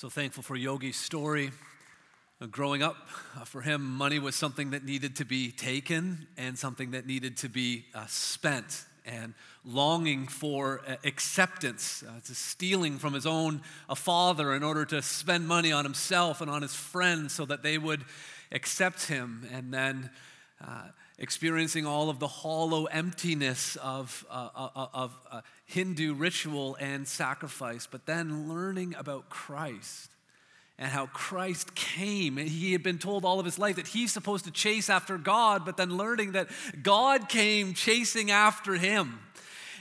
So thankful for Yogi's story. Growing up, uh, for him, money was something that needed to be taken and something that needed to be uh, spent. And longing for uh, acceptance, uh, to stealing from his own father in order to spend money on himself and on his friends so that they would accept him. And then experiencing all of the hollow emptiness of, uh, uh, of uh, Hindu ritual and sacrifice, but then learning about Christ and how Christ came. He had been told all of his life that he's supposed to chase after God, but then learning that God came chasing after him.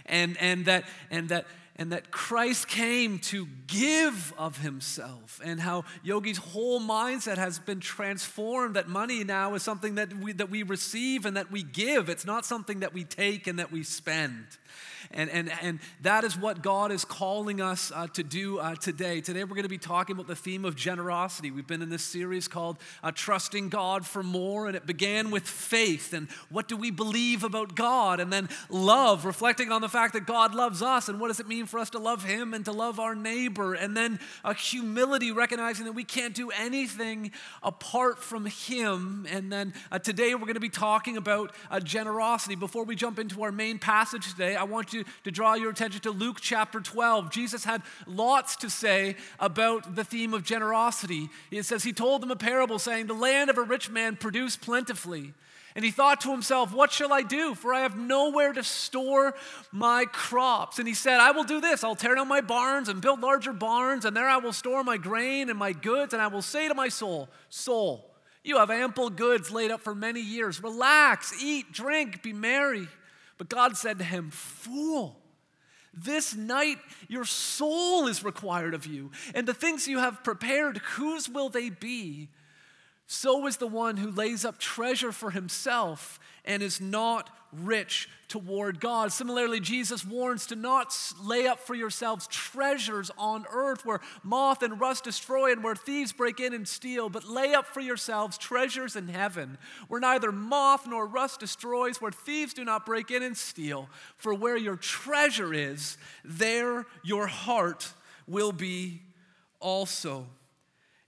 And, and, that, and that and that Christ came to give of himself, and how Yogi's whole mindset has been transformed. That money now is something that we, that we receive and that we give, it's not something that we take and that we spend. And, and, and that is what God is calling us uh, to do uh, today. Today, we're going to be talking about the theme of generosity. We've been in this series called uh, Trusting God for More, and it began with faith and what do we believe about God, and then love, reflecting on the fact that God loves us, and what does it mean for us to love Him and to love our neighbor, and then humility, recognizing that we can't do anything apart from Him. And then uh, today, we're going to be talking about uh, generosity. Before we jump into our main passage today, I want you to, draw your attention to Luke chapter 12. Jesus had lots to say about the theme of generosity. It says, He told them a parable saying, The land of a rich man produced plentifully. And he thought to himself, What shall I do? For I have nowhere to store my crops. And he said, I will do this. I'll tear down my barns and build larger barns, and there I will store my grain and my goods. And I will say to my soul, Soul, you have ample goods laid up for many years. Relax, eat, drink, be merry. But God said to him, Fool, this night your soul is required of you, and the things you have prepared, whose will they be? So is the one who lays up treasure for himself and is not rich toward God. Similarly, Jesus warns to not lay up for yourselves treasures on earth where moth and rust destroy and where thieves break in and steal, but lay up for yourselves treasures in heaven where neither moth nor rust destroys, where thieves do not break in and steal. For where your treasure is, there your heart will be also.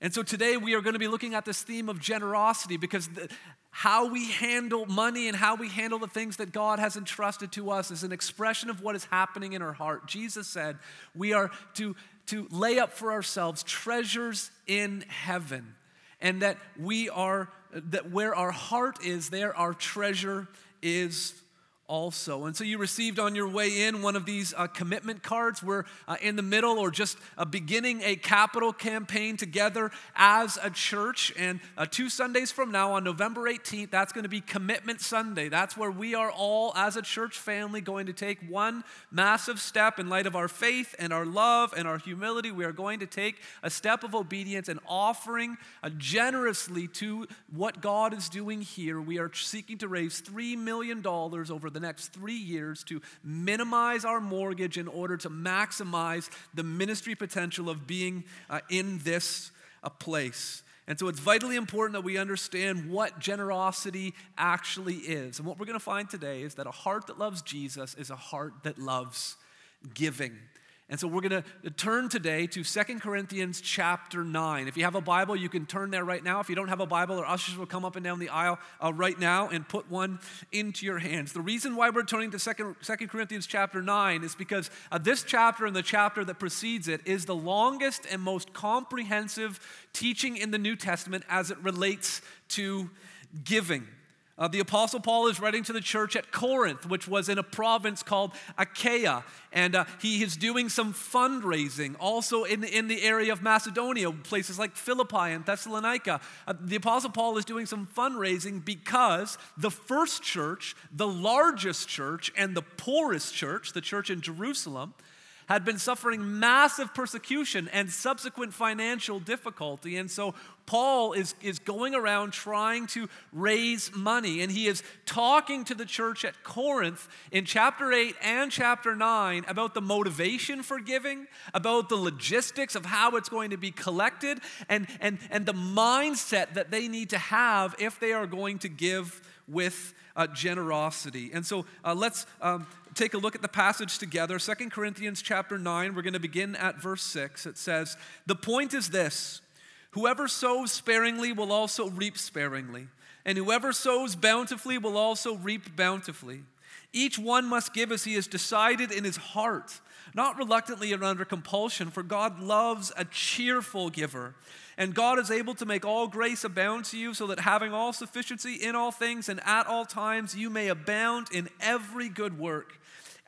And so today we are going to be looking at this theme of generosity because the, how we handle money and how we handle the things that God has entrusted to us is an expression of what is happening in our heart. Jesus said we are to, to lay up for ourselves treasures in heaven, and that we are, that where our heart is, there our treasure is also. And so you received on your way in one of these uh, commitment cards. We're uh, in the middle or just uh, beginning a capital campaign together as a church. And uh, two Sundays from now, on November 18th, that's going to be Commitment Sunday. That's where we are all, as a church family, going to take one massive step in light of our faith and our love and our humility. We are going to take a step of obedience and offering uh, generously to what God is doing here. We are seeking to raise $3 million over the the next three years to minimize our mortgage in order to maximize the ministry potential of being uh, in this uh, place. And so it's vitally important that we understand what generosity actually is. And what we're going to find today is that a heart that loves Jesus is a heart that loves giving. And so we're going to turn today to Second Corinthians chapter 9. If you have a Bible, you can turn there right now. If you don't have a Bible, our ushers will come up and down the aisle uh, right now and put one into your hands. The reason why we're turning to Second, Corinthians chapter 9 is because uh, this chapter and the chapter that precedes it is the longest and most comprehensive teaching in the New Testament as it relates to giving. Uh, the Apostle Paul is writing to the church at Corinth, which was in a province called Achaia. And uh, he is doing some fundraising also in, in the area of Macedonia, places like Philippi and Thessalonica. Uh, the Apostle Paul is doing some fundraising because the first church, the largest church, and the poorest church, the church in Jerusalem, had been suffering massive persecution and subsequent financial difficulty. And so Paul is, is going around trying to raise money, and he is talking to the church at Corinth in chapter 8 and chapter 9 about the motivation for giving, about the logistics of how it's going to be collected, and, and, and the mindset that they need to have if they are going to give with uh, generosity. And so uh, let's um, take a look at the passage together. Second Corinthians chapter 9, we're going to begin at verse 6. It says, The point is this whoever sows sparingly will also reap sparingly, and whoever sows bountifully will also reap bountifully. Each one must give as he has decided in his heart, not reluctantly or under compulsion, for God loves a cheerful giver. And God is able to make all grace abound to you, so that having all sufficiency in all things and at all times, you may abound in every good work.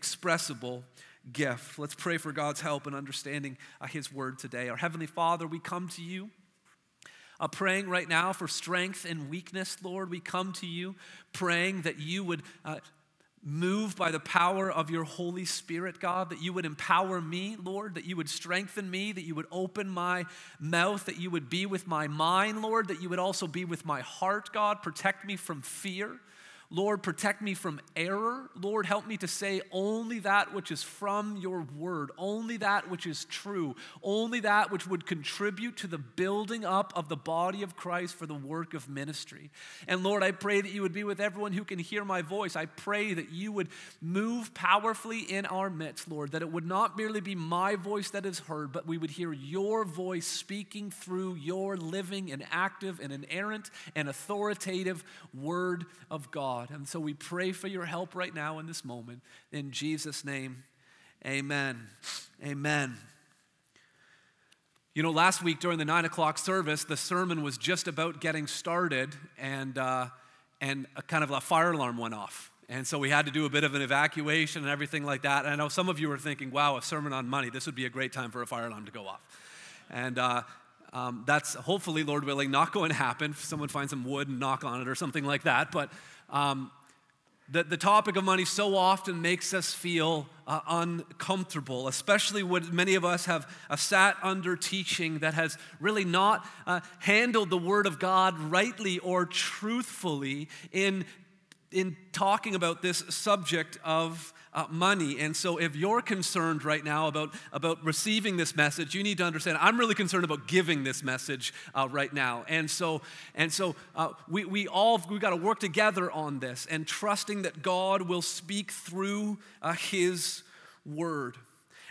inexpressible gift. Let's pray for God's help in understanding uh, His word today. Our Heavenly Father, we come to you. Uh, praying right now for strength and weakness, Lord. We come to you praying that you would uh, move by the power of your Holy Spirit, God, that you would empower me, Lord, that you would strengthen me, that you would open my mouth, that you would be with my mind, Lord, that you would also be with my heart, God. Protect me from fear. Lord, protect me from error. Lord, help me to say only that which is from your word, only that which is true, only that which would contribute to the building up of the body of Christ for the work of ministry. And Lord, I pray that you would be with everyone who can hear my voice. I pray that you would move powerfully in our midst, Lord, that it would not merely be my voice that is heard, but we would hear your voice speaking through your living and active and inerrant and authoritative word of God. God. And so we pray for your help right now in this moment. In Jesus' name, amen. Amen. You know, last week during the nine o'clock service, the sermon was just about getting started, and, uh, and a kind of a fire alarm went off. And so we had to do a bit of an evacuation and everything like that. And I know some of you were thinking, wow, a sermon on money, this would be a great time for a fire alarm to go off. And uh, um, that's hopefully, Lord willing, not going to happen. If someone finds some wood and knock on it or something like that. But um, the, the topic of money so often makes us feel uh, uncomfortable, especially when many of us have uh, sat under teaching that has really not uh, handled the Word of God rightly or truthfully in, in talking about this subject of uh, money. And so, if you're concerned right now about, about receiving this message, you need to understand I'm really concerned about giving this message uh, right now. And so, and so uh, we, we all we got to work together on this and trusting that God will speak through uh, His word.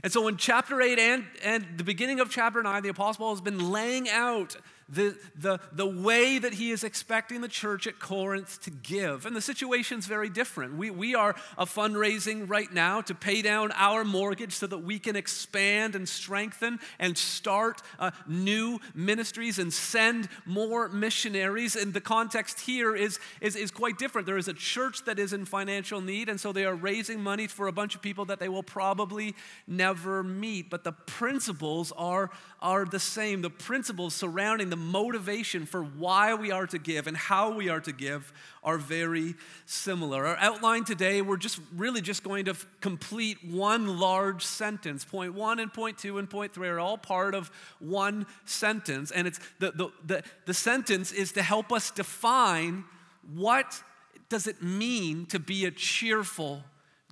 And so, in chapter 8 and, and the beginning of chapter 9, the Apostle has been laying out the, the, the way that he is expecting the church at Corinth to give. And the situation's very different. We, we are a fundraising right now to pay down our mortgage so that we can expand and strengthen and start uh, new ministries and send more missionaries. And the context here is, is, is quite different. There is a church that is in financial need, and so they are raising money for a bunch of people that they will probably never meet. But the principles are, are the same. The principles surrounding the motivation for why we are to give and how we are to give are very similar. Our outline today, we're just really just going to complete one large sentence. Point one and point two and point three are all part of one sentence. And it's the, the, the, the sentence is to help us define what does it mean to be a cheerful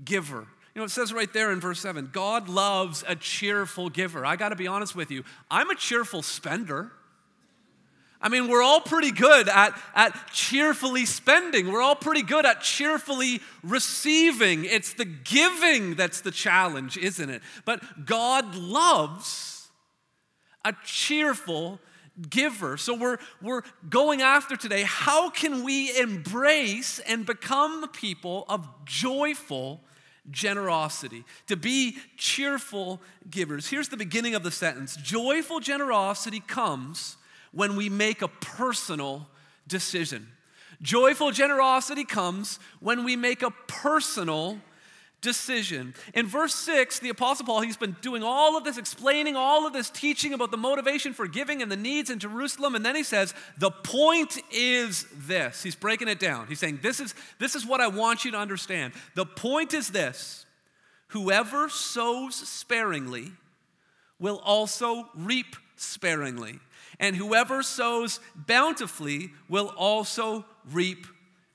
giver. You know, it says right there in verse 7 God loves a cheerful giver. I got to be honest with you, I'm a cheerful spender. I mean, we're all pretty good at, at cheerfully spending. We're all pretty good at cheerfully receiving. It's the giving that's the challenge, isn't it? But God loves a cheerful giver. So we're, we're going after today how can we embrace and become people of joyful generosity, to be cheerful givers? Here's the beginning of the sentence Joyful generosity comes when we make a personal decision. Joyful generosity comes when we make a personal decision. In verse 6, the Apostle Paul, he's been doing all of this, explaining all of this, teaching about the motivation for giving and the needs in Jerusalem. And then he says, The point is this. He's breaking it down. He's saying, This is, this is what I want you to understand. The point is this whoever sows sparingly will also reap sparingly. And whoever sows bountifully will also reap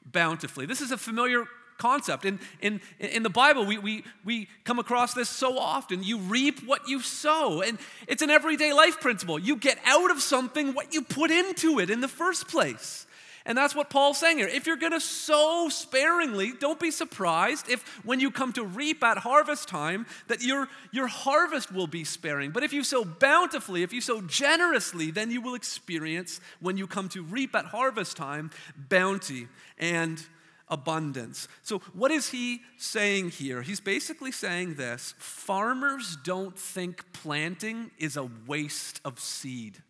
bountifully. This is a familiar concept. In, in, in the Bible, we, we, we come across this so often. You reap what you sow. And it's an everyday life principle. You get out of something what you put into it in the first place. And that's what Paul's saying here. If you're going to sow sparingly, don't be surprised if when you come to reap at harvest time that your, your harvest will be sparing. But if you sow bountifully, if you sow generously, then you will experience when you come to reap at harvest time bounty and abundance. So, what is he saying here? He's basically saying this farmers don't think planting is a waste of seed.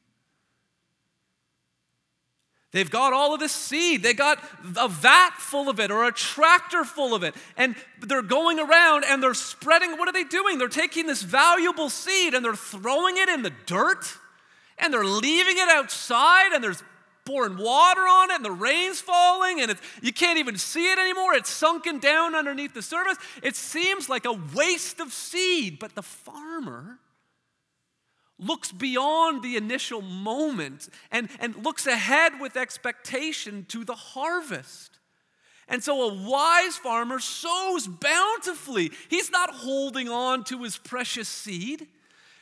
They've got all of this seed. They got a vat full of it or a tractor full of it. And they're going around and they're spreading. What are they doing? They're taking this valuable seed and they're throwing it in the dirt and they're leaving it outside and there's pouring water on it and the rain's falling and you can't even see it anymore. It's sunken down underneath the surface. It seems like a waste of seed, but the farmer looks beyond the initial moment and, and looks ahead with expectation to the harvest. And so a wise farmer sows bountifully. He's not holding on to his precious seed.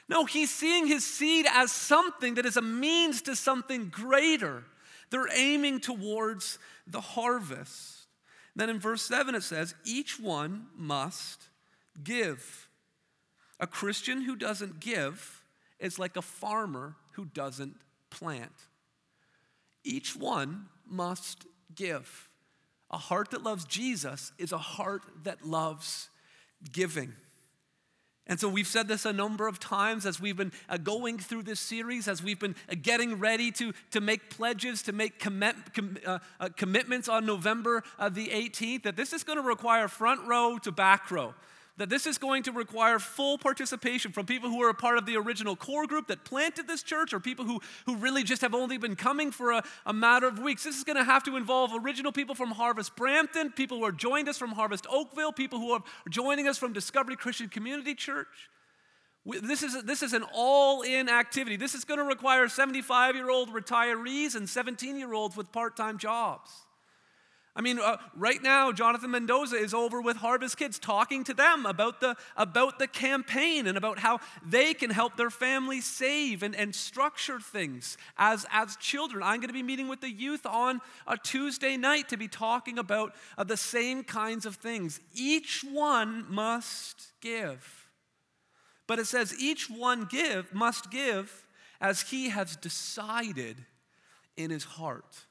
No, he's seeing his seed as something that is a means to something greater. They're aiming towards the harvest. Then in verse 7 it says, each one must give. A Christian who doesn't give is like a farmer who doesn't plant. Each one must give. A heart that loves Jesus is a heart that loves giving. And so we've said this a number of times as we've been uh, going through this series, as we've been uh, getting ready to, to make pledges, to make com, uh, uh commitments on November uh, the 18th, that this is going to require front row to back row that this is going to require full participation from people who are a part of the original core group that planted this church or people who, who really just have only been coming for a, a matter of weeks. This is going to have to involve original people from Harvest Brampton, people who are joined us from Harvest Oakville, people who are joining us from Discovery Christian Community Church. This is, this is an all in activity. This is going to require 75 year old retirees and 17 year olds with part time jobs. I mean, uh, right now, Jonathan Mendoza is over with Harvest Kids talking to them about the, about the campaign and about how they can help their family save and, and structure things as, as children. I'm going to be meeting with the youth on a Tuesday night to be talking about uh, the same kinds of things. Each one must give. But it says each one give must give as he has decided in his heart.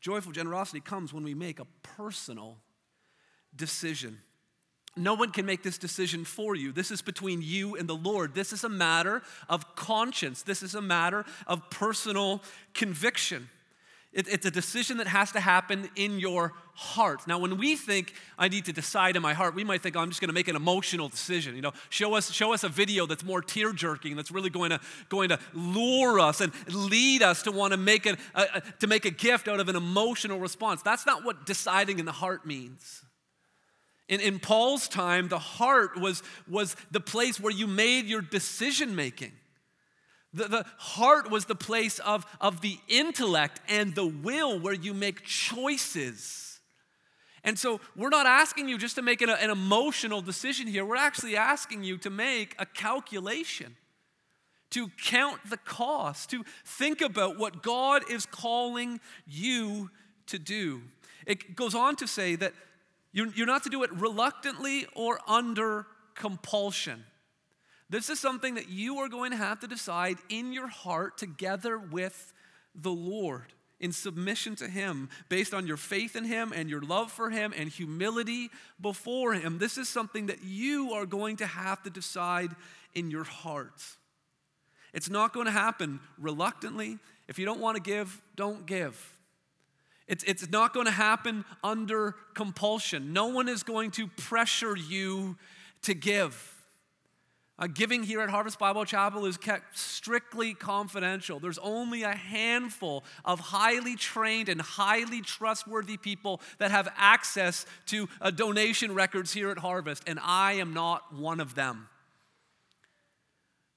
Joyful generosity comes when we make a personal decision. No one can make this decision for you. This is between you and the Lord. This is a matter of conscience. This is a matter of personal conviction. It, it's a decision that has to happen in your heart. Now, when we think I need to decide in my heart, we might think oh, I'm just going to make an emotional decision. You know, show us show us a video that's more tear jerking, that's really going to going to lure us and lead us to want to make a, a, uh, uh, to make a gift out of an emotional response. That's not what deciding in the heart means. In, in Paul's time, the heart was, was the place where you made your decision making. The, the heart was the place of, of the intellect and the will where you make choices. And so we're not asking you just to make an, an emotional decision here. We're actually asking you to make a calculation, to count the cost, to think about what God is calling you to do. It goes on to say that you're, you're not to do it reluctantly or under compulsion. This is something that you are going to have to decide in your heart together with the Lord in submission to Him, based on your faith in Him and your love for Him and humility before Him. This is something that you are going to have to decide in your heart. It's not going to happen reluctantly. If you don't want to give, don't give. It's, it's not going to happen under compulsion. No one is going to pressure you to give. Uh, giving here at Harvest Bible Chapel is kept strictly confidential. There's only a handful of highly trained and highly trustworthy people that have access to uh, donation records here at Harvest, and I am not one of them.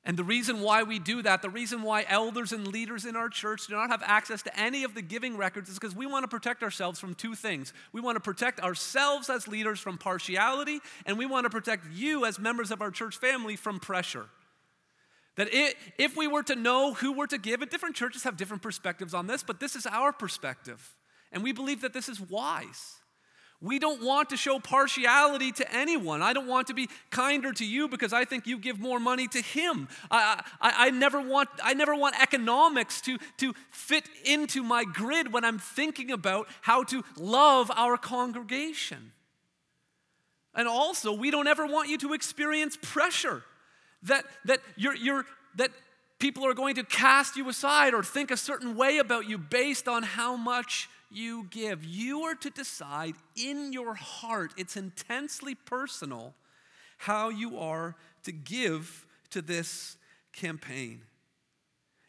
And the reason why we do that, the reason why elders and leaders in our church do not have access to any of the giving records is because we want to protect ourselves from two things. We want to protect ourselves as leaders from partiality, and we want to protect you as members of our church family from pressure. That it, if we were to know who we're to give, and different churches have different perspectives on this, but this is our perspective. And we believe that this is wise. We don't want to show partiality to anyone. I don't want to be kinder to you because I think you give more money to him. I, I, I, never, want, I never want economics to, to fit into my grid when I'm thinking about how to love our congregation. And also, we don't ever want you to experience pressure that, that, you're, you're, that people are going to cast you aside or think a certain way about you based on how much you give. You are to decide in your heart, it's intensely personal, how you are to give to this campaign.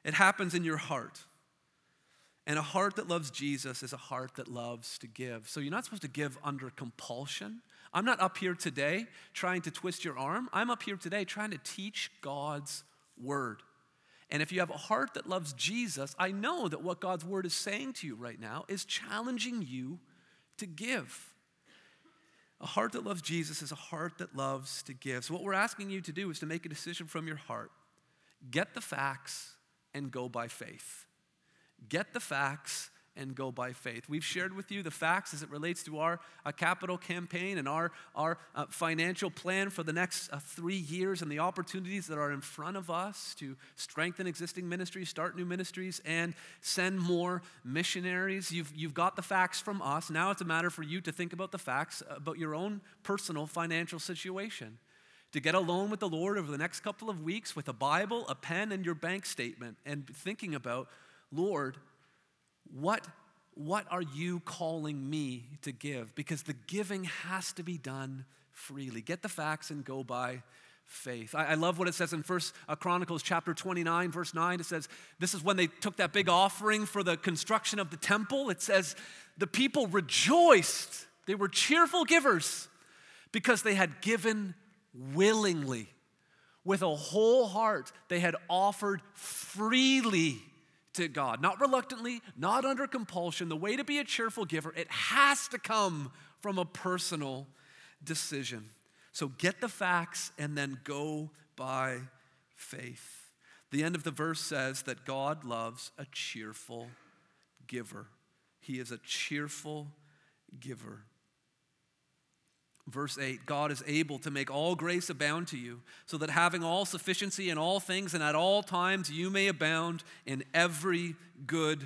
It happens in your heart. And a heart that loves Jesus is a heart that loves to give. So you're not supposed to give under compulsion. I'm not up here today trying to twist your arm. I'm up here today trying to teach God's word. And if you have a heart that loves Jesus, I know that what God's word is saying to you right now is challenging you to give. A heart that loves Jesus is a heart that loves to give. So, what we're asking you to do is to make a decision from your heart. Get the facts and go by faith. Get the facts and go by faith. We've shared with you the facts as it relates to our uh, capital campaign and our, our uh, financial plan for the next uh, three years and the opportunities that are in front of us to strengthen existing ministries, start new ministries, and send more missionaries. You've, you've got the facts from us. Now it's a matter for you to think about the facts about your own personal financial situation. To get alone with the Lord over the next couple of weeks with a Bible, a pen, and your bank statement, and thinking about, Lord, what, what are you calling me to give? Because the giving has to be done freely. Get the facts and go by faith. I, I love what it says in First uh, Chronicles chapter 29, verse 9. It says, This is when they took that big offering for the construction of the temple. It says, The people rejoiced. They were cheerful givers because they had given willingly. With a whole heart, they had offered freely to God, not reluctantly, not under compulsion. The way to be a cheerful giver, it has to come from a personal decision. So get the facts and then go by faith. The end of the verse says that God loves a cheerful giver. He is a cheerful giver. Verse 8 God is able to make all grace abound to you, so that having all sufficiency in all things and at all times you may abound in every good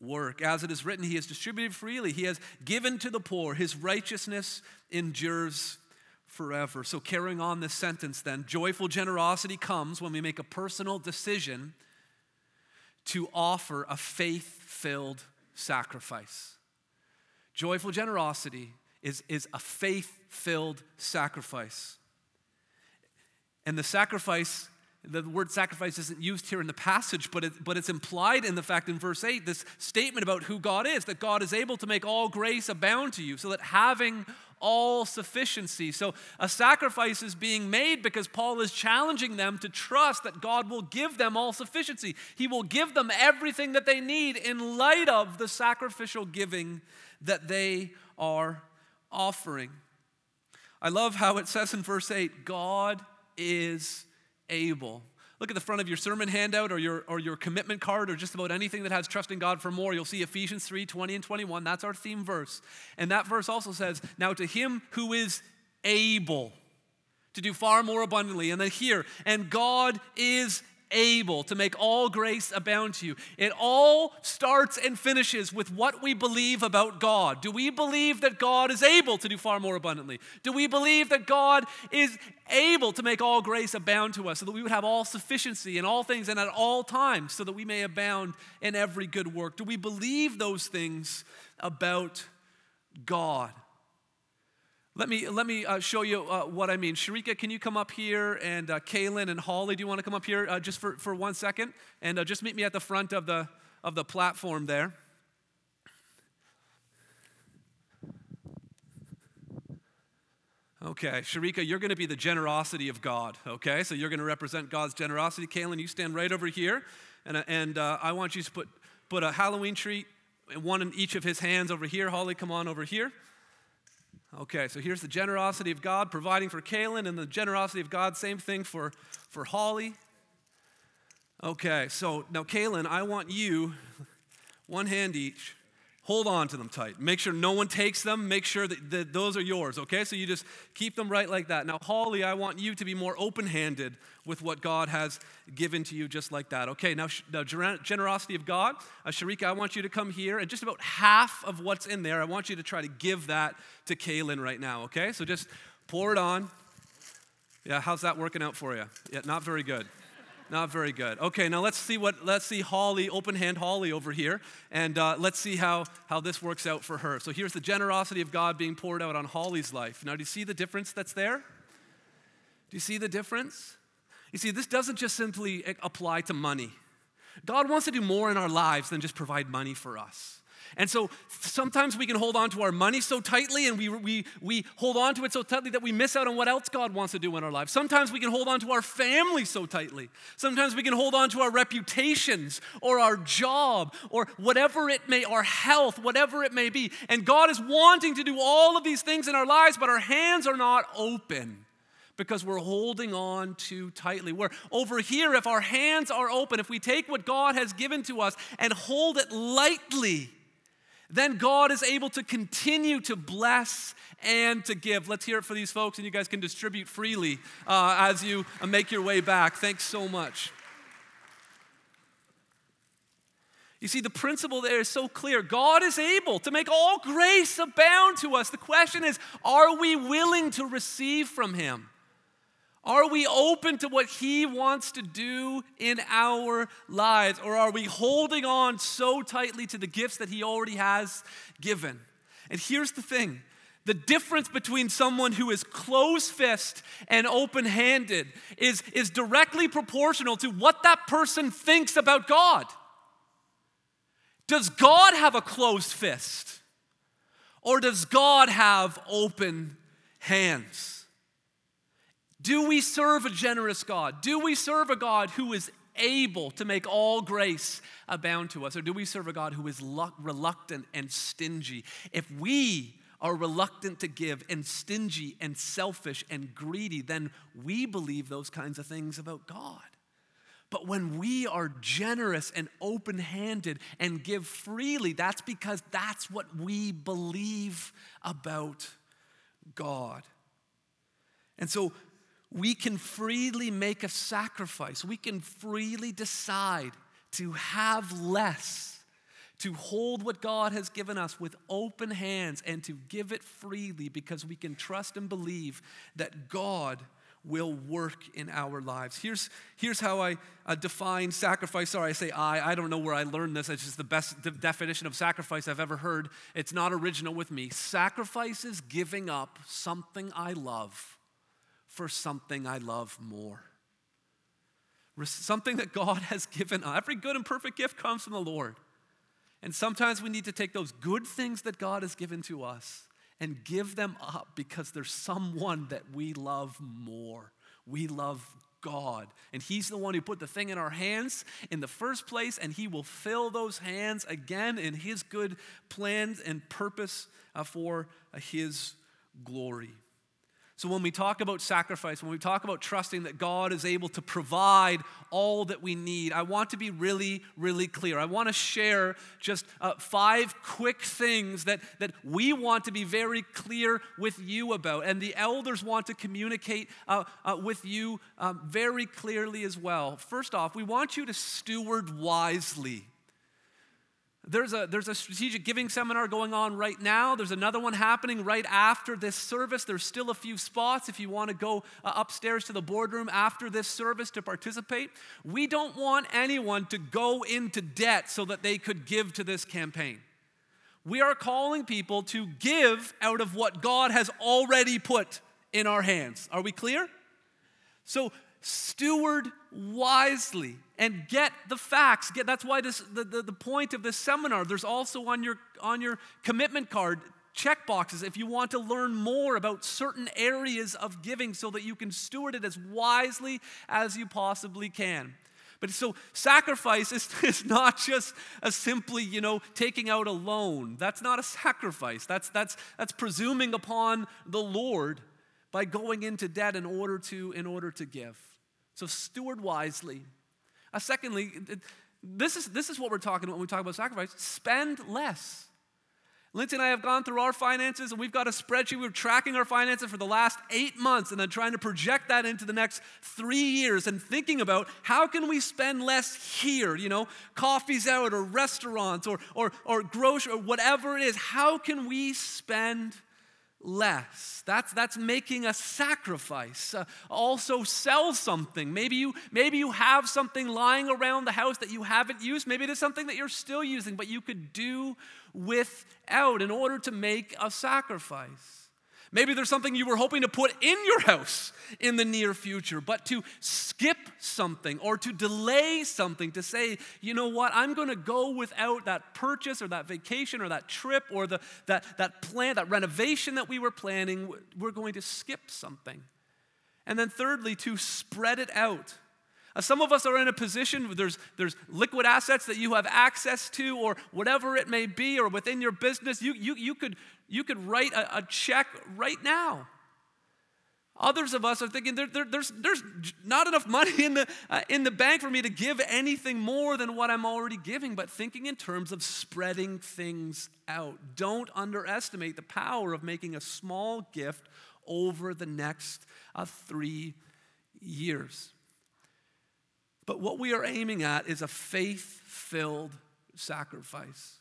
work. As it is written, He has distributed freely, He has given to the poor, His righteousness endures forever. So, carrying on this sentence, then, joyful generosity comes when we make a personal decision to offer a faith filled sacrifice. Joyful generosity is, is a faith filled sacrifice. And the sacrifice, the word sacrifice isn't used here in the passage, but, it, but it's implied in the fact in verse 8, this statement about who God is, that God is able to make all grace abound to you, so that having all sufficiency. So a sacrifice is being made because Paul is challenging them to trust that God will give them all sufficiency. He will give them everything that they need in light of the sacrificial giving that they are offering. I love how it says in verse 8 God is able. Look at the front of your sermon handout or your, or your commitment card or just about anything that has trust in God for more. You'll see Ephesians 3 20 and 21. That's our theme verse. And that verse also says, Now to him who is able to do far more abundantly. And then here, and God is able to make all grace abound to you. It all starts and finishes with what we believe about God. Do we believe that God is able to do far more abundantly? Do we believe that God is able to make all grace abound to us so that we would have all sufficiency in all things and at all times so that we may abound in every good work? Do we believe those things about God? Let me, let me uh, show you uh, what I mean. Sharika, can you come up here? And uh, Kaylin and Holly, do you want to come up here uh, just for, for one second? And uh, just meet me at the front of the, of the platform there. Okay, Sharika, you're going to be the generosity of God, okay? So you're going to represent God's generosity. Kaylin, you stand right over here, and, uh, and uh, I want you to put, put a Halloween tree, one in each of his hands over here. Holly, come on over here. Okay, so here's the generosity of God providing for Kaylin, and the generosity of God, same thing for, for Holly. Okay, so now, Kaylin, I want you, one hand each, hold on to them tight. Make sure no one takes them. Make sure that, that those are yours, okay? So you just keep them right like that. Now, Holly, I want you to be more open handed with what God has given to you, just like that. Okay, now, now generosity of God. Uh, Sharika, I want you to come here, and just about half of what's in there, I want you to try to give that to Kaylin right now, okay? So just pour it on. Yeah, how's that working out for you? Yeah, not very good. Not very good. Okay, now let's see what let's see Holly, open hand Holly over here, and uh, let's see how how this works out for her. So here's the generosity of God being poured out on Holly's life. Now, do you see the difference that's there? Do you see the difference? You see, this doesn't just simply apply to money. God wants to do more in our lives than just provide money for us. And so sometimes we can hold on to our money so tightly and we, we, we hold on to it so tightly that we miss out on what else God wants to do in our lives. Sometimes we can hold on to our family so tightly. Sometimes we can hold on to our reputations or our job or whatever it may, our health, whatever it may be. And God is wanting to do all of these things in our lives, but our hands are not open because we're holding on too tightly. We're over here, if our hands are open, if we take what God has given to us and hold it lightly, then God is able to continue to bless and to give. Let's hear it for these folks, and you guys can distribute freely uh, as you make your way back. Thanks so much. You see, the principle there is so clear. God is able to make all grace abound to us. The question is, are we willing to receive from Him? Are we open to what He wants to do in our lives? Or are we holding on so tightly to the gifts that He already has given? And here's the thing the difference between someone who is close fist and open handed is, is directly proportional to what that person thinks about God. Does God have a closed fist? Or does God have open hands? Do we serve a generous God? Do we serve a God who is able to make all grace abound to us? Or do we serve a God who is reluctant and stingy? If we are reluctant to give and stingy and selfish and greedy, then we believe those kinds of things about God. But when we are generous and open handed and give freely, that's because that's what we believe about God. And so we can freely make a sacrifice. We can freely decide to have less, to hold what God has given us with open hands, and to give it freely because we can trust and believe that God will work in our lives. Here's, here's how I uh, define sacrifice. Sorry, I say I. I don't know where I learned this. It's just the best de- definition of sacrifice I've ever heard. It's not original with me. Sacrifice is giving up something I love for something I love more. Something that God has given. Every good and perfect gift comes from the Lord. And sometimes we need to take those good things that God has given to us and give them up because there's someone that we love more. We love God. And He's the one who put the thing in our hands in the first place, and He will fill those hands again in His good plans and purpose uh, for His glory. So, when we talk about sacrifice, when we talk about trusting that God is able to provide all that we need, I want to be really, really clear. I want to share just uh, five quick things that, that we want to be very clear with you about. And the elders want to communicate uh, uh, with you um, very clearly as well. First off, we want you to steward wisely. There's a, there's a strategic giving seminar going on right now. There's another one happening right after this service. There's still a few spots if you want to go uh, upstairs to the boardroom after this service to participate. We don't want anyone to go into debt so that they could give to this campaign. We are calling people to give out of what God has already put in our hands. Are we clear? So, steward wisely and get the facts. Get that's why this the, the, the, point of this seminar there's also on your on your commitment card check boxes if you want to learn more about certain areas of giving so that you can steward it as wisely as you possibly can. But so sacrifice is, is not just a simply you know taking out a loan. That's not a sacrifice. That's that's that's presuming upon the lord by going into debt in order to in order to give so steward wisely. Uh, secondly, this is, this is what we're talking about when we talk about sacrifice spend less. Lindsay and I have gone through our finances and we've got a spreadsheet. We're tracking our finances for the last eight months and then trying to project that into the next three years and thinking about how can we spend less here, you know, coffees out or restaurants or, or, or grocery or whatever it is. How can we spend less. That's, that's making a sacrifice. Uh, also, sell something. Maybe you, maybe you have something lying around the house that you haven't used. Maybe it is something that you're still using, but you could do without in order to make a sacrifice. Maybe there's something you were hoping to put in your house in the near future, but to skip something or to delay something to say, you know what, I'm going to go without that purchase or that vacation or that trip or the, that, that plan, that renovation that we were planning. We're going to skip something. And then, thirdly, to spread it out. Uh, some of us are in a position where there's, there's liquid assets that you have access to, or whatever it may be, or within your business. You, you, you could you could write a, a check right now. Others of us are thinking there, there, there's, there's not enough money in the, uh, in the bank for me to give anything more than what I'm already giving, but thinking in terms of spreading things out. Don't underestimate the power of making a small gift over the next uh, three years. But what we are aiming at is a faith filled sacrifice.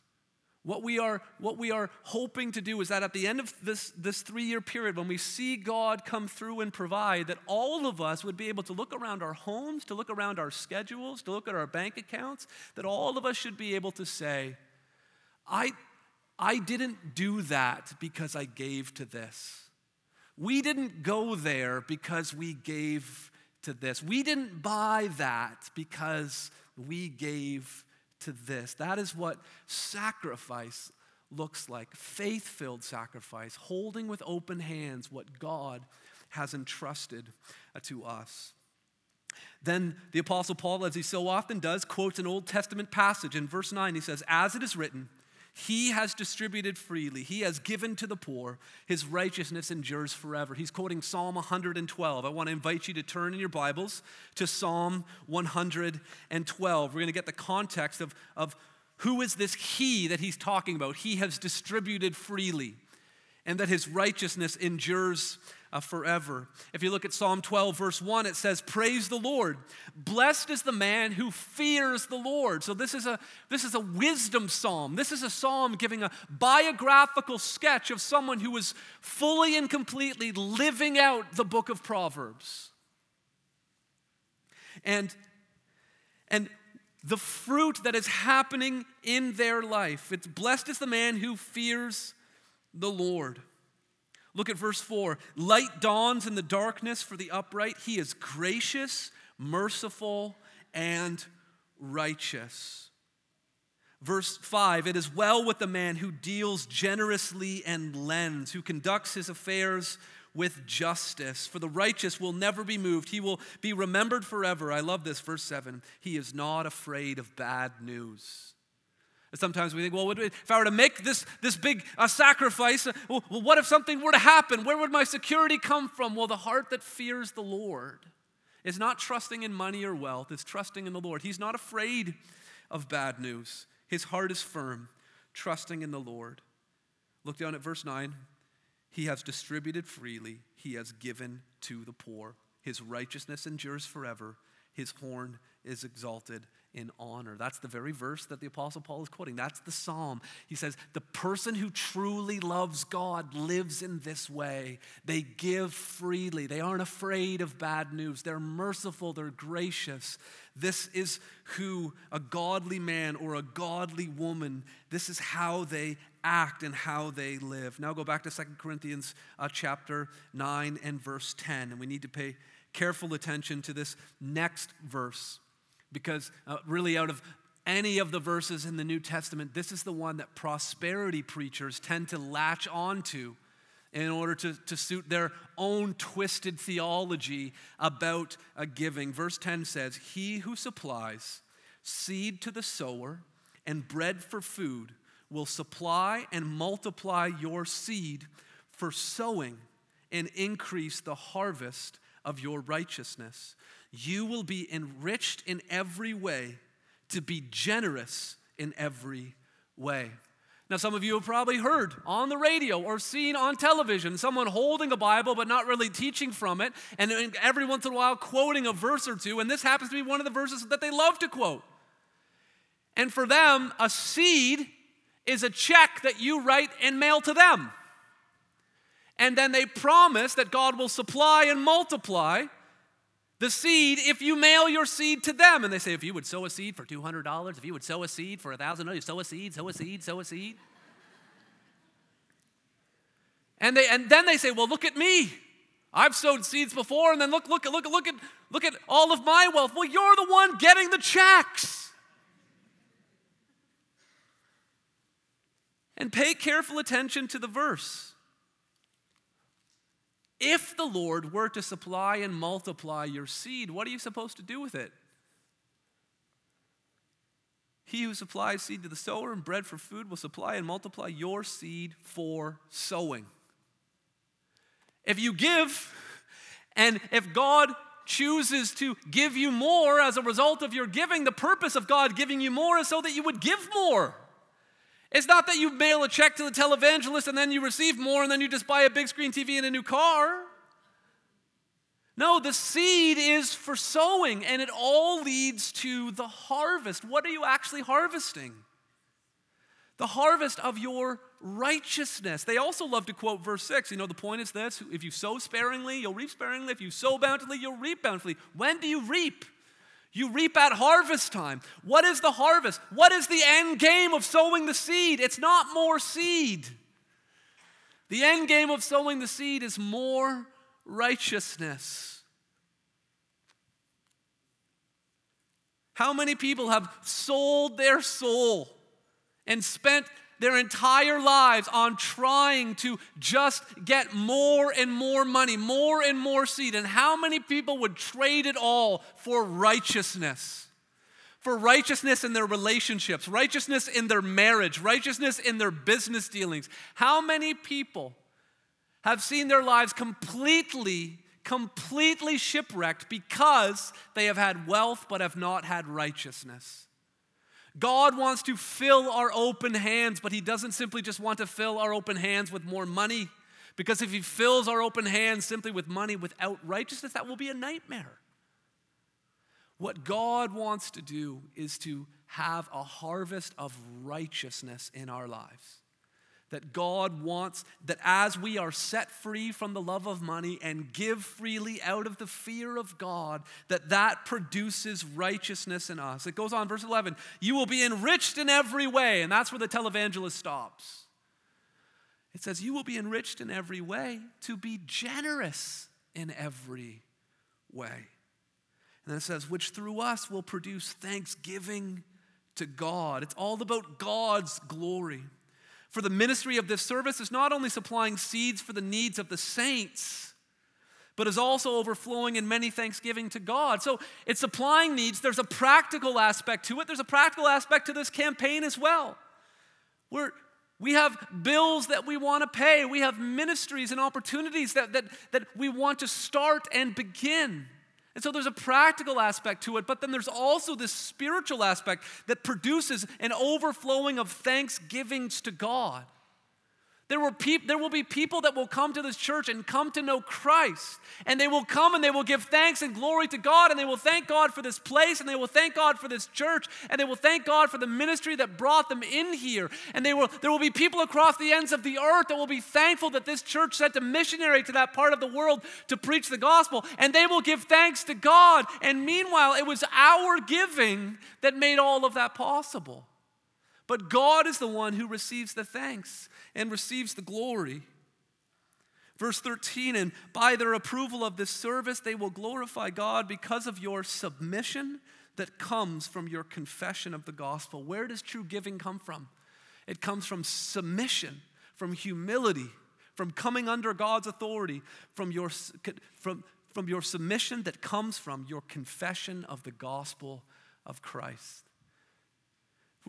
What we are, what we are hoping to do is that at the end of this, this three year period, when we see God come through and provide, that all of us would be able to look around our homes, to look around our schedules, to look at our bank accounts, that all of us should be able to say, I, I didn't do that because I gave to this. We didn't go there because we gave to this. We didn't buy that because we gave to this. That is what sacrifice looks like faith filled sacrifice, holding with open hands what God has entrusted to us. Then the Apostle Paul, as he so often does, quotes an Old Testament passage. In verse 9, he says, As it is written, he has distributed freely. He has given to the poor. His righteousness endures forever. He's quoting Psalm 112. I want to invite you to turn in your Bibles to Psalm 112. We're going to get the context of, of who is this he that he's talking about. He has distributed freely, and that his righteousness endures uh, forever. If you look at Psalm 12, verse 1, it says, Praise the Lord. Blessed is the man who fears the Lord. So this is a, this is a wisdom psalm. This is a psalm giving a biographical sketch of someone who was fully and completely living out the book of Proverbs. And, and the fruit that is happening in their life. It's blessed is the man who fears the Lord. Look at verse 4. Light dawns in the darkness for the upright. He is gracious, merciful, and righteous. Verse 5 It is well with the man who deals generously and lends, who conducts his affairs with justice. For the righteous will never be moved, he will be remembered forever. I love this, verse 7. He is not afraid of bad news. Sometimes we think, well, if I were to make this, this big uh, sacrifice, uh, well, what if something were to happen? Where would my security come from? Well, the heart that fears the Lord is not trusting in money or wealth, it's trusting in the Lord. He's not afraid of bad news. His heart is firm, trusting in the Lord. Look down at verse 9. He has distributed freely, he has given to the poor. His righteousness endures forever, his horn is exalted in honor. That's the very verse that the Apostle Paul is quoting. That's the psalm. He says, The person who truly loves God lives in this way. They give freely, they aren't afraid of bad news, they're merciful, they're gracious. This is who a godly man or a godly woman, this is how they act and how they live. Now go back to Second Corinthians uh, chapter 9 and verse 10, and we need to pay careful attention to this next verse because uh, really, out of any of the verses in the New Testament, this is the one that prosperity preachers tend to latch onto in order to, to suit their own twisted theology about a giving. Verse 10 says, He who supplies seed to the sower and bread for food will supply and multiply your seed for sowing and increase the harvest of your righteousness you will be enriched in every way to be generous in every way. Now, some of you have probably heard on the radio or seen on television someone holding a Bible but not really teaching from it, and every once in a while quoting a verse or two, and this happens to be one of the verses that they love to quote. And for them, a seed is a check that you write and mail to them. And then they promise that God will supply and multiply the seed if you mail your seed to them. And they say, if you would sow a seed for $200, if you would sow a seed for $1,000, you sow a seed, sow a seed, sow a seed. And, they, and then they say, well, look at me. I've sowed seeds before, and then look, look, look, look at, look at all of my wealth. Well, you're the one getting the checks. And pay careful attention to the verse. If the Lord were to supply and multiply your seed, what are you supposed to do with it? He who supplies seed to the sower and bread for food will supply and multiply your seed for sowing. If you give, and if God chooses to give you more as a result of your giving, the purpose of God giving you more is so that you would give more. It's not that you mail a check to the televangelist and then you receive more and then you just buy a big screen TV and a new car. No, the seed is for sowing and it all leads to the harvest. What are you actually harvesting? The harvest of your righteousness. They also love to quote verse 6. You know, the point is this if you sow sparingly, you'll reap sparingly. If you sow bountifully, you'll reap bountifully. When do you reap? You reap at harvest time. What is the harvest? What is the end game of sowing the seed? It's not more seed. The end game of sowing the seed is more righteousness. How many people have sold their soul and spent their entire lives on trying to just get more and more money, more and more seed. And how many people would trade it all for righteousness? For righteousness in their relationships, righteousness in their marriage, righteousness in their business dealings. How many people have seen their lives completely, completely shipwrecked because they have had wealth but have not had righteousness? God wants to fill our open hands, but He doesn't simply just want to fill our open hands with more money. Because if He fills our open hands simply with money without righteousness, that will be a nightmare. What God wants to do is to have a harvest of righteousness in our lives that God wants that as we are set free from the love of money and give freely out of the fear of God that that produces righteousness in us. It goes on verse 11, you will be enriched in every way and that's where the televangelist stops. It says you will be enriched in every way to be generous in every way. And then it says which through us will produce thanksgiving to God. It's all about God's glory. For the ministry of this service is not only supplying seeds for the needs of the saints, but is also overflowing in many thanksgiving to God. So it's supplying needs. There's a practical aspect to it, there's a practical aspect to this campaign as well. We're, we have bills that we want to pay. We have ministries and opportunities that, that, that we want to start and begin. And so there's a practical aspect to it, but then there's also this spiritual aspect that produces an overflowing of thanksgivings to God. There, there will be people that will come to this church and come to know Christ. And they will come and they will give thanks and glory to God. And they will thank God for this place. And they will thank God for this church. And they will thank God for the ministry that brought them in here. And they will, there will be people across the ends of the earth that will be thankful that this church sent a missionary to that part of the world to preach the gospel. And they will give thanks to God. And meanwhile, it was our giving that made all of that possible. But God is the one who receives the thanks and receives the glory. Verse 13, and by their approval of this service, they will glorify God because of your submission that comes from your confession of the gospel. Where does true giving come from? It comes from submission, from humility, from coming under God's authority, from your, from, from your submission that comes from your confession of the gospel of Christ.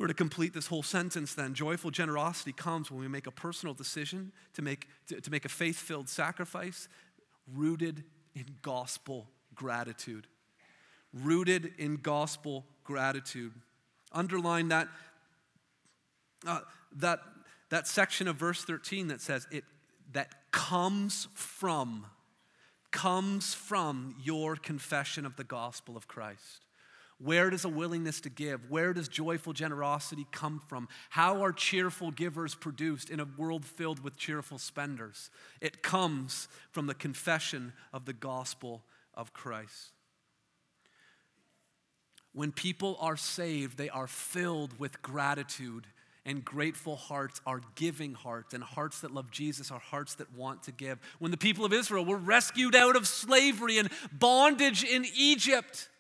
We're to complete this whole sentence then. Joyful generosity comes when we make a personal decision to make, to, to make a faith filled sacrifice rooted in gospel gratitude. Rooted in gospel gratitude. Underline that, uh, that, that section of verse 13 that says it that comes from comes from your confession of the gospel of Christ. Where does a willingness to give? Where does joyful generosity come from? How are cheerful givers produced in a world filled with cheerful spenders? It comes from the confession of the gospel of Christ. When people are saved, they are filled with gratitude, and grateful hearts are giving hearts, and hearts that love Jesus are hearts that want to give. When the people of Israel were rescued out of slavery and bondage in Egypt,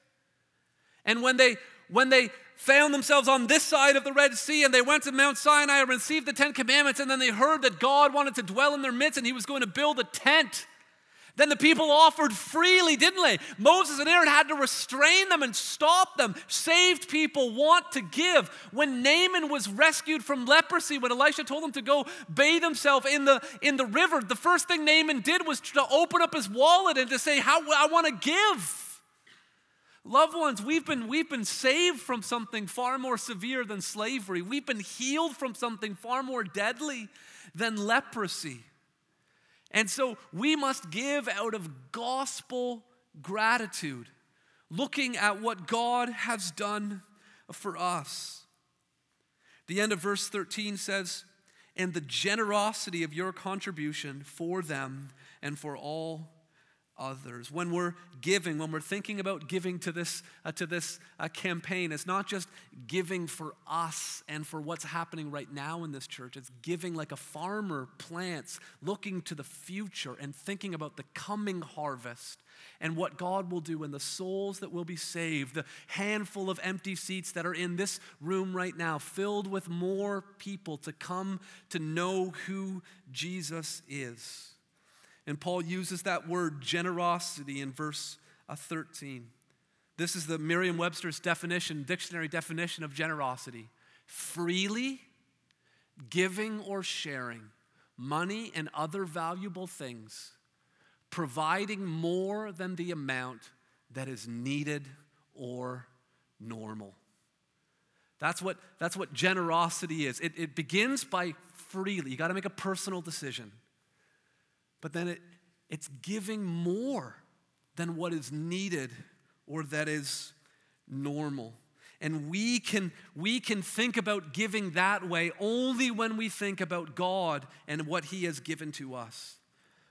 and when they when they found themselves on this side of the Red Sea and they went to Mount Sinai and received the Ten Commandments, and then they heard that God wanted to dwell in their midst and he was going to build a tent. Then the people offered freely, didn't they? Moses and Aaron had to restrain them and stop them. Saved people want to give. When Naaman was rescued from leprosy, when Elisha told him to go bathe himself in the, in the river, the first thing Naaman did was to open up his wallet and to say, How I want to give. Loved ones, we've been, we've been saved from something far more severe than slavery. We've been healed from something far more deadly than leprosy. And so we must give out of gospel gratitude, looking at what God has done for us. The end of verse 13 says, And the generosity of your contribution for them and for all others. When we're giving, when we're thinking about giving to this, uh, to this uh, campaign, it's not just giving for us and for what's happening right now in this church. It's giving like a farmer plants, looking to the future and thinking about the coming harvest and what God will do and the souls that will be saved, the handful of empty seats that are in this room right now, filled with more people to come to know who Jesus is. And Paul uses that word generosity in verse uh, 13. This is the Merriam Webster's definition, dictionary definition of generosity freely giving or sharing money and other valuable things, providing more than the amount that is needed or normal. That's what, that's what generosity is. It, it begins by freely. You got to make a personal decision but then it, it's giving more than what is needed or that is normal. And we can, we can think about giving that way only when we think about God and what He has given to us.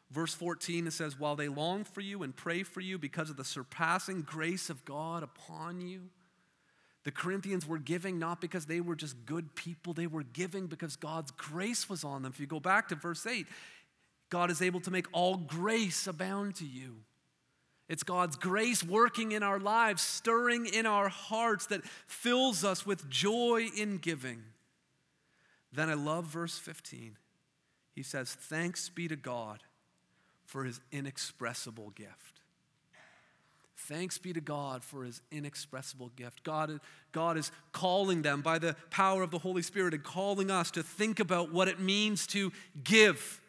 Verse 14, it says, While they long for you and pray for you because of the surpassing grace of God upon you. The Corinthians were giving not because they were just good people, they were giving because God's grace was on them. If you go back to verse 8, God is able to make all grace abound to you. It's God's grace working in our lives, stirring in our hearts that fills us with joy in giving. Then I love verse 15. He says, Thanks be to God for his inexpressible gift. Thanks be to God for his inexpressible gift. God, God is calling them by the power of the Holy Spirit and calling us to think about what it means to give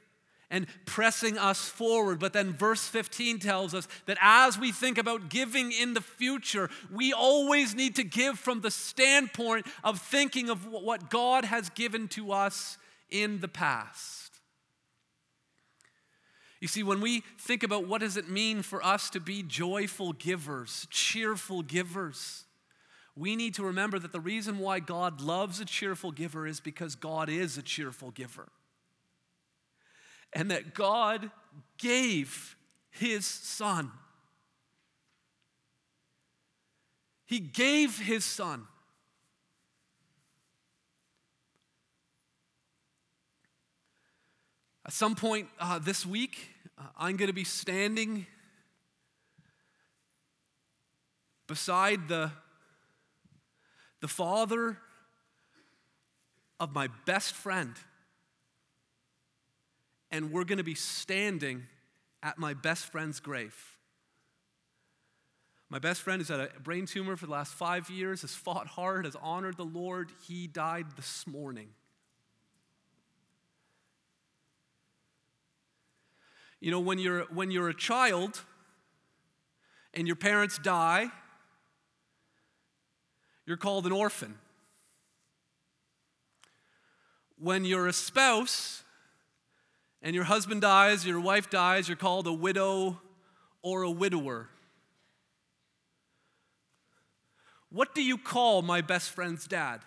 and pressing us forward. But then verse 15 tells us that as we think about giving in the future, we always need to give from the standpoint of thinking of what God has given to us in the past. You see, when we think about what does it mean for us to be joyful givers, cheerful givers, we need to remember that the reason why God loves a cheerful giver is because God is a cheerful giver and that God gave his son. He gave his son. At some point uh, this week, uh, I'm going to be standing beside the, the father of my best friend and we're going to be standing at my best friend's grave. My best friend has had a brain tumor for the last five years, has fought hard, has honored the Lord. He died this morning. You know, when you're, when you're a child and your parents die, you're called an orphan. When you're a spouse and your husband dies, your wife dies, you're called a widow or a widower. What do you call my best friend's dad?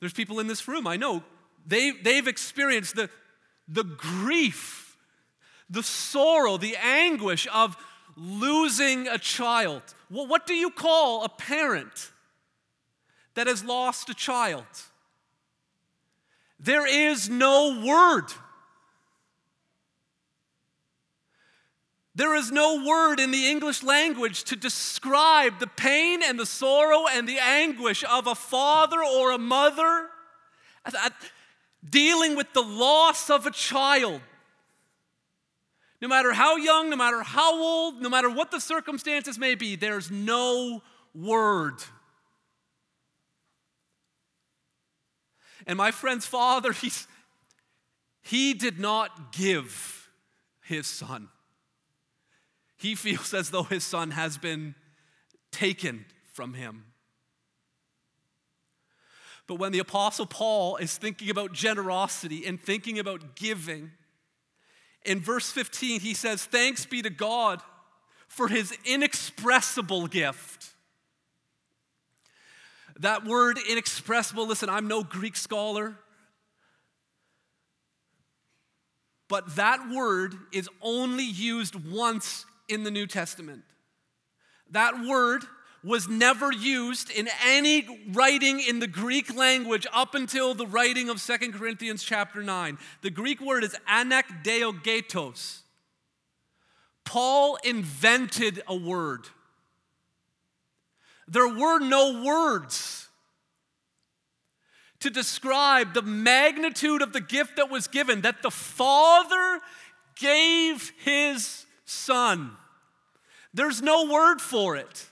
There's people in this room, I know, they, they've experienced the, the grief, the sorrow, the anguish of losing a child. Well, what do you call a parent that has lost a child? There is no word. There is no word in the English language to describe the pain and the sorrow and the anguish of a father or a mother uh, uh, dealing with the loss of a child. No matter how young, no matter how old, no matter what the circumstances may be, there's no word. And my friend's father, he's, he did not give his son. He feels as though his son has been taken from him. But when the Apostle Paul is thinking about generosity and thinking about giving, in verse 15, he says, Thanks be to God for his inexpressible gift. That word inexpressible, listen, I'm no Greek scholar, but that word is only used once in the New Testament. That word was never used in any writing in the Greek language up until the writing of Second Corinthians chapter 9. The Greek word is anekdiegetos. Paul invented a word. There were no words to describe the magnitude of the gift that was given, that the Father gave his Son. There's no word for it.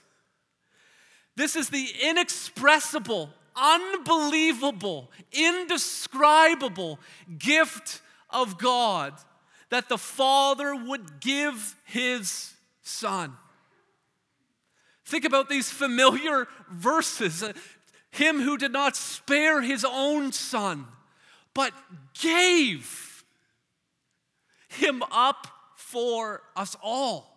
This is the inexpressible, unbelievable, indescribable gift of God that the Father would give his Son. Think about these familiar verses. Him who did not spare his own son, but gave him up for us all.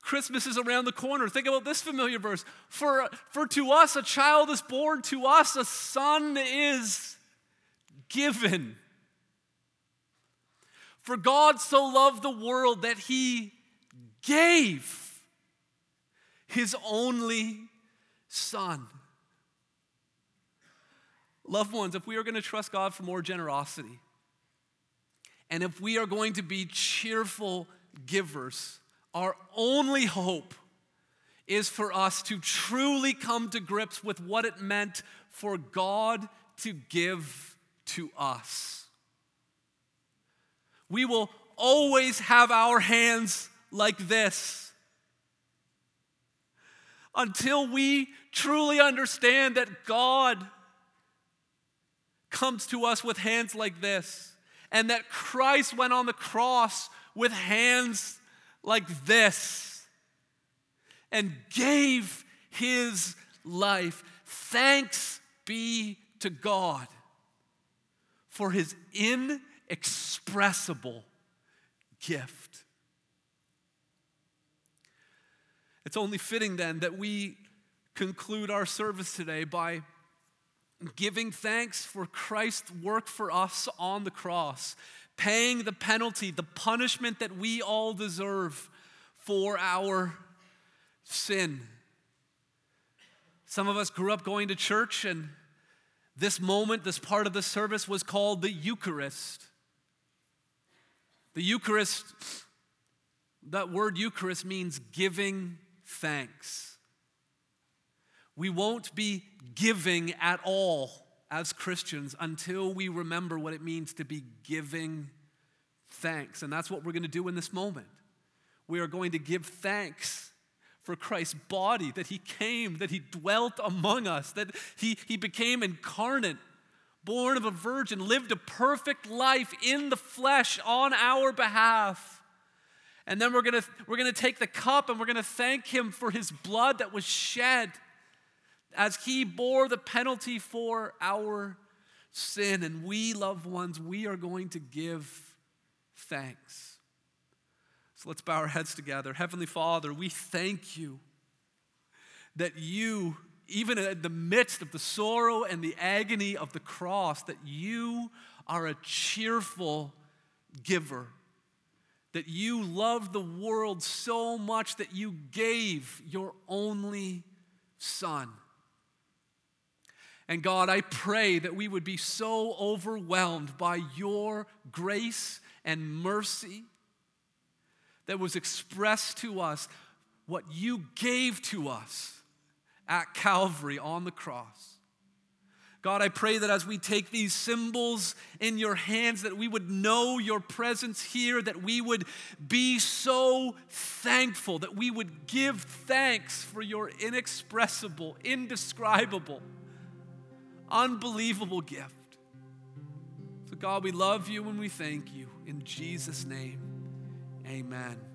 Christmas is around the corner. Think about this familiar verse. For, for to us a child is born, to us a son is given. For God so loved the world that he gave his only son. Loved ones, if we are going to trust God for more generosity, and if we are going to be cheerful givers, our only hope is for us to truly come to grips with what it meant for God to give to us. We will always have our hands like this until we truly understand that God comes to us with hands like this and that Christ went on the cross with hands like this and gave his life. Thanks be to God for his inexpressible gift. It's only fitting then that we conclude our service today by giving thanks for Christ's work for us on the cross, paying the penalty, the punishment that we all deserve for our sin. Some of us grew up going to church, and this moment, this part of the service was called the Eucharist. The Eucharist, that word Eucharist means giving thanks. We won't be giving at all as Christians until we remember what it means to be giving thanks. And that's what we're going to do in this moment. We are going to give thanks for Christ's body, that he came, that he dwelt among us, that he, he became incarnate, born of a virgin, lived a perfect life in the flesh on our behalf. And then we're gonna, we're gonna take the cup and we're gonna thank him for his blood that was shed as he bore the penalty for our sin. And we, loved ones, we are going to give thanks. So let's bow our heads together. Heavenly Father, we thank you that you, even in the midst of the sorrow and the agony of the cross, that you are a cheerful giver. That you loved the world so much that you gave your only Son. And God, I pray that we would be so overwhelmed by your grace and mercy that was expressed to us, what you gave to us at Calvary on the cross. God, I pray that as we take these symbols in your hands, that we would know your presence here, that we would be so thankful, that we would give thanks for your inexpressible, indescribable, unbelievable gift. So, God, we love you and we thank you. In Jesus' name, amen.